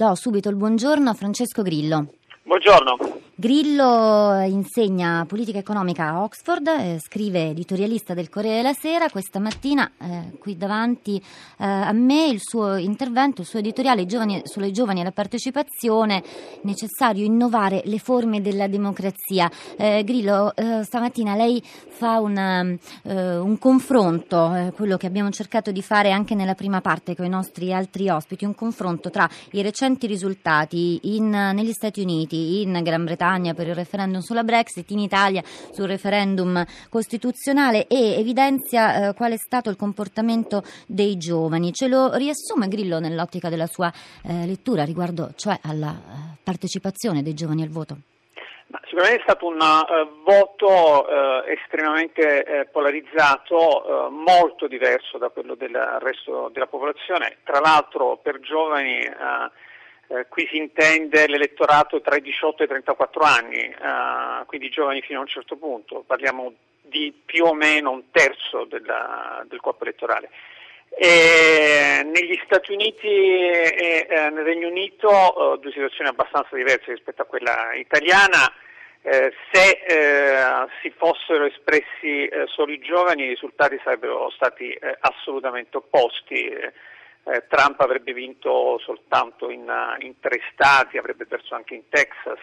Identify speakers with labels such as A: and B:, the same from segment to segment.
A: Do subito il buongiorno a Francesco Grillo.
B: Buongiorno.
A: Grillo insegna politica economica a Oxford, eh, scrive editorialista del Corriere della Sera. Questa mattina eh, qui davanti eh, a me il suo intervento, il suo editoriale giovani, sulle giovani e la partecipazione, necessario innovare le forme della democrazia. Eh, Grillo, eh, stamattina lei fa una, eh, un confronto, quello che abbiamo cercato di fare anche nella prima parte con i nostri altri ospiti, un confronto tra i recenti risultati in, negli Stati Uniti, in Gran Bretagna, Spagna per il referendum sulla Brexit, in Italia sul referendum costituzionale e evidenzia eh, qual è stato il comportamento dei giovani. Ce lo riassume Grillo nell'ottica della sua eh, lettura riguardo cioè alla eh, partecipazione dei giovani al voto?
B: Sicuramente è stato un uh, voto uh, estremamente uh, polarizzato, molto diverso da quello del resto della popolazione, tra l'altro per giovani eh, qui si intende l'elettorato tra i 18 e i 34 anni, eh, quindi giovani fino a un certo punto, parliamo di più o meno un terzo della, del corpo elettorale. E negli Stati Uniti e eh, nel Regno Unito eh, due situazioni abbastanza diverse rispetto a quella italiana. Eh, se eh, si fossero espressi eh, solo i giovani i risultati sarebbero stati eh, assolutamente opposti eh, Trump avrebbe vinto soltanto in, in, tre stati, avrebbe perso anche in Texas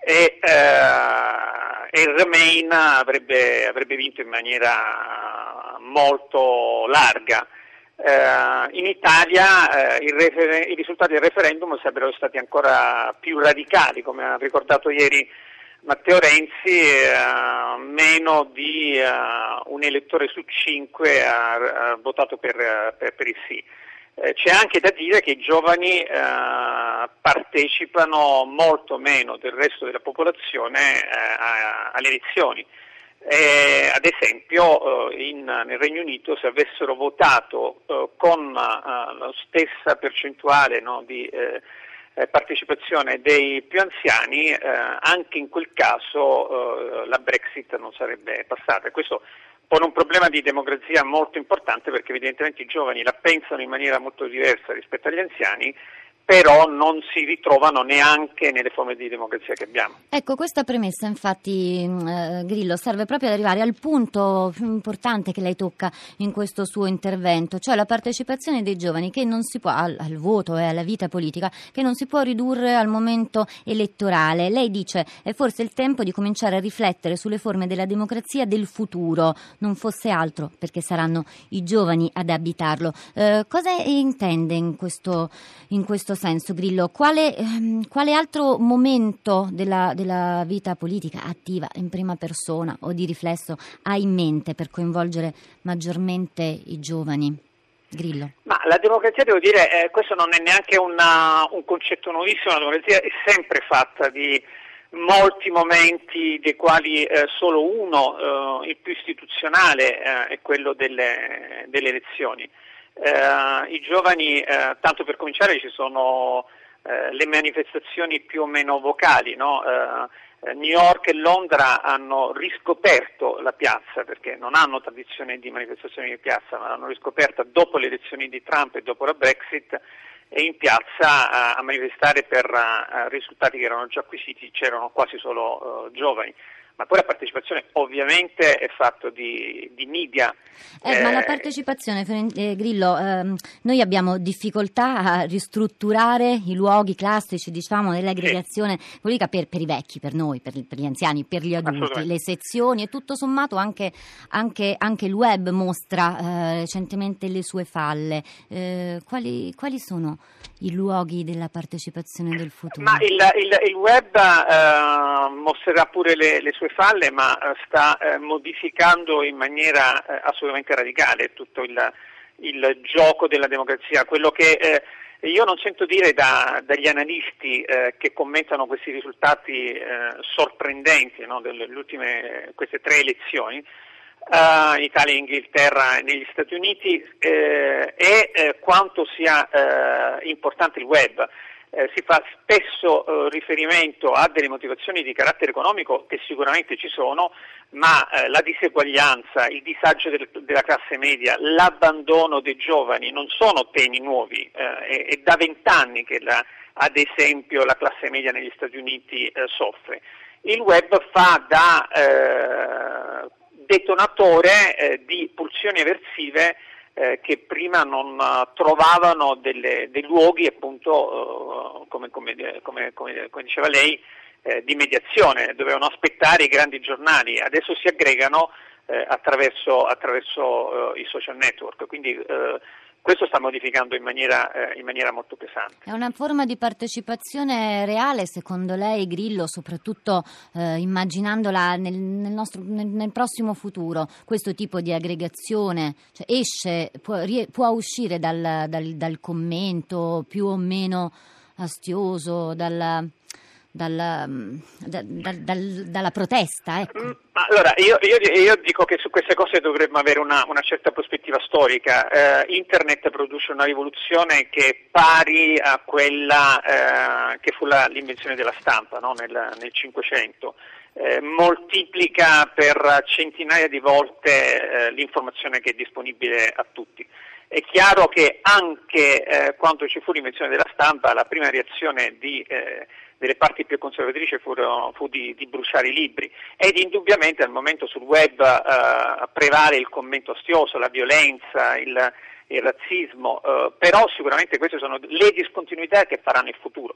B: e, eh, e Remain avrebbe, avrebbe, vinto in maniera molto larga. Eh, in Italia eh, refer- i risultati del referendum sarebbero stati ancora più radicali, come ha ricordato ieri Matteo Renzi, eh, meno di eh, un elettore su cinque ha, ha votato per, per, per il sì. Eh, c'è anche da dire che i giovani eh, partecipano molto meno del resto della popolazione eh, alle elezioni. Eh, ad esempio eh, in, nel Regno Unito se avessero votato eh, con la stessa percentuale no, di partecipazione dei più anziani, anche in quel caso la Brexit non sarebbe passata. Questo pone un problema di democrazia molto importante perché evidentemente i giovani la pensano in maniera molto diversa rispetto agli anziani però non si ritrovano neanche nelle forme di democrazia che abbiamo.
A: Ecco, questa premessa infatti eh, Grillo serve proprio ad arrivare al punto più importante che lei tocca in questo suo intervento, cioè la partecipazione dei giovani può al, al voto e alla vita politica, che non si può ridurre al momento elettorale. Lei dice è forse il tempo di cominciare a riflettere sulle forme della democrazia del futuro, non fosse altro perché saranno i giovani ad abitarlo. Eh, cosa intende in questo, in questo senso, Grillo, quale, ehm, quale altro momento della, della, vita politica attiva in prima persona o di riflesso ha in mente per coinvolgere maggiormente i giovani? Grillo.
B: Ma la democrazia, devo dire, eh, questo non è neanche una, un concetto nuovissimo, la democrazia è sempre fatta di molti momenti dei quali eh, solo uno, eh, il più istituzionale, eh, è quello delle, delle elezioni. Eh, I giovani, eh, tanto per cominciare, ci sono eh, le manifestazioni più o meno vocali. No? Eh, New York e Londra hanno riscoperto la piazza perché non hanno tradizione di manifestazioni di piazza, ma l'hanno riscoperta dopo le elezioni di Trump e dopo la Brexit e in piazza a manifestare per risultati che erano già acquisiti c'erano quasi solo giovani ma poi la partecipazione ovviamente è fatto di, di media.
A: Eh, eh, ma la eh, partecipazione, eh, Grillo, ehm, noi abbiamo difficoltà a ristrutturare i luoghi classici, diciamo, dell'aggregazione sì. politica per, per, i vecchi, per noi, per, per, gli anziani, per gli adulti, le sezioni e tutto sommato anche, anche, anche il web mostra eh, recentemente le sue falle. Eh, quali, quali, sono i luoghi della partecipazione del futuro?
B: Ma il, il, il web mostrerà pure le, le sue sue falle, ma eh, sta eh, modificando in maniera eh, assolutamente radicale tutto il, il, gioco della democrazia. Quello che eh, io non sento dire da, dagli analisti eh, che commentano questi risultati eh, sorprendenti no, delle ultime queste tre elezioni, in Italia, in Inghilterra e negli Stati Uniti, è quanto sia importante il web eh, si fa spesso eh, riferimento a delle motivazioni di carattere economico che sicuramente ci sono, ma eh, la diseguaglianza, il disagio del, della classe media, l'abbandono dei giovani non sono temi nuovi, eh, è, è, da vent'anni che la, ad esempio la classe media negli Stati Uniti eh, soffre. Il web fa da eh, detonatore di pulsioni eversive eh, che prima non uh, trovavano delle, dei luoghi, appunto, uh, come, come, come, come, diceva lei, eh, di mediazione, dovevano aspettare i grandi giornali, adesso si aggregano eh, attraverso, attraverso i social network. Quindi, questo sta modificando in maniera, eh, in maniera, molto pesante.
A: È una forma di partecipazione reale, secondo lei, Grillo, soprattutto eh, immaginandola nel, nel, nostro, nel, nel, prossimo futuro, questo tipo di aggregazione cioè esce, può, può uscire dal, dal, dal, commento più o meno astioso, dal, dal, mm, da, da, dal, dalla protesta. Ecco. Mm,
B: allora, io, io, io, dico che su queste cose dovremmo avere una, una certa prospettiva storica. Eh, internet produce una rivoluzione che è pari a quella eh, che fu la, l'invenzione della stampa no? nel, 500. Eh, moltiplica per centinaia di volte eh, l'informazione che è disponibile a tutti. È chiaro che anche eh, quando ci fu l'invenzione della stampa, la prima reazione di eh, delle parti più conservatrici furono, fu di, di, bruciare i libri ed indubbiamente al momento sul web eh, prevale il commento ostioso, la violenza, il, il razzismo, eh, però sicuramente queste sono le discontinuità che faranno il futuro.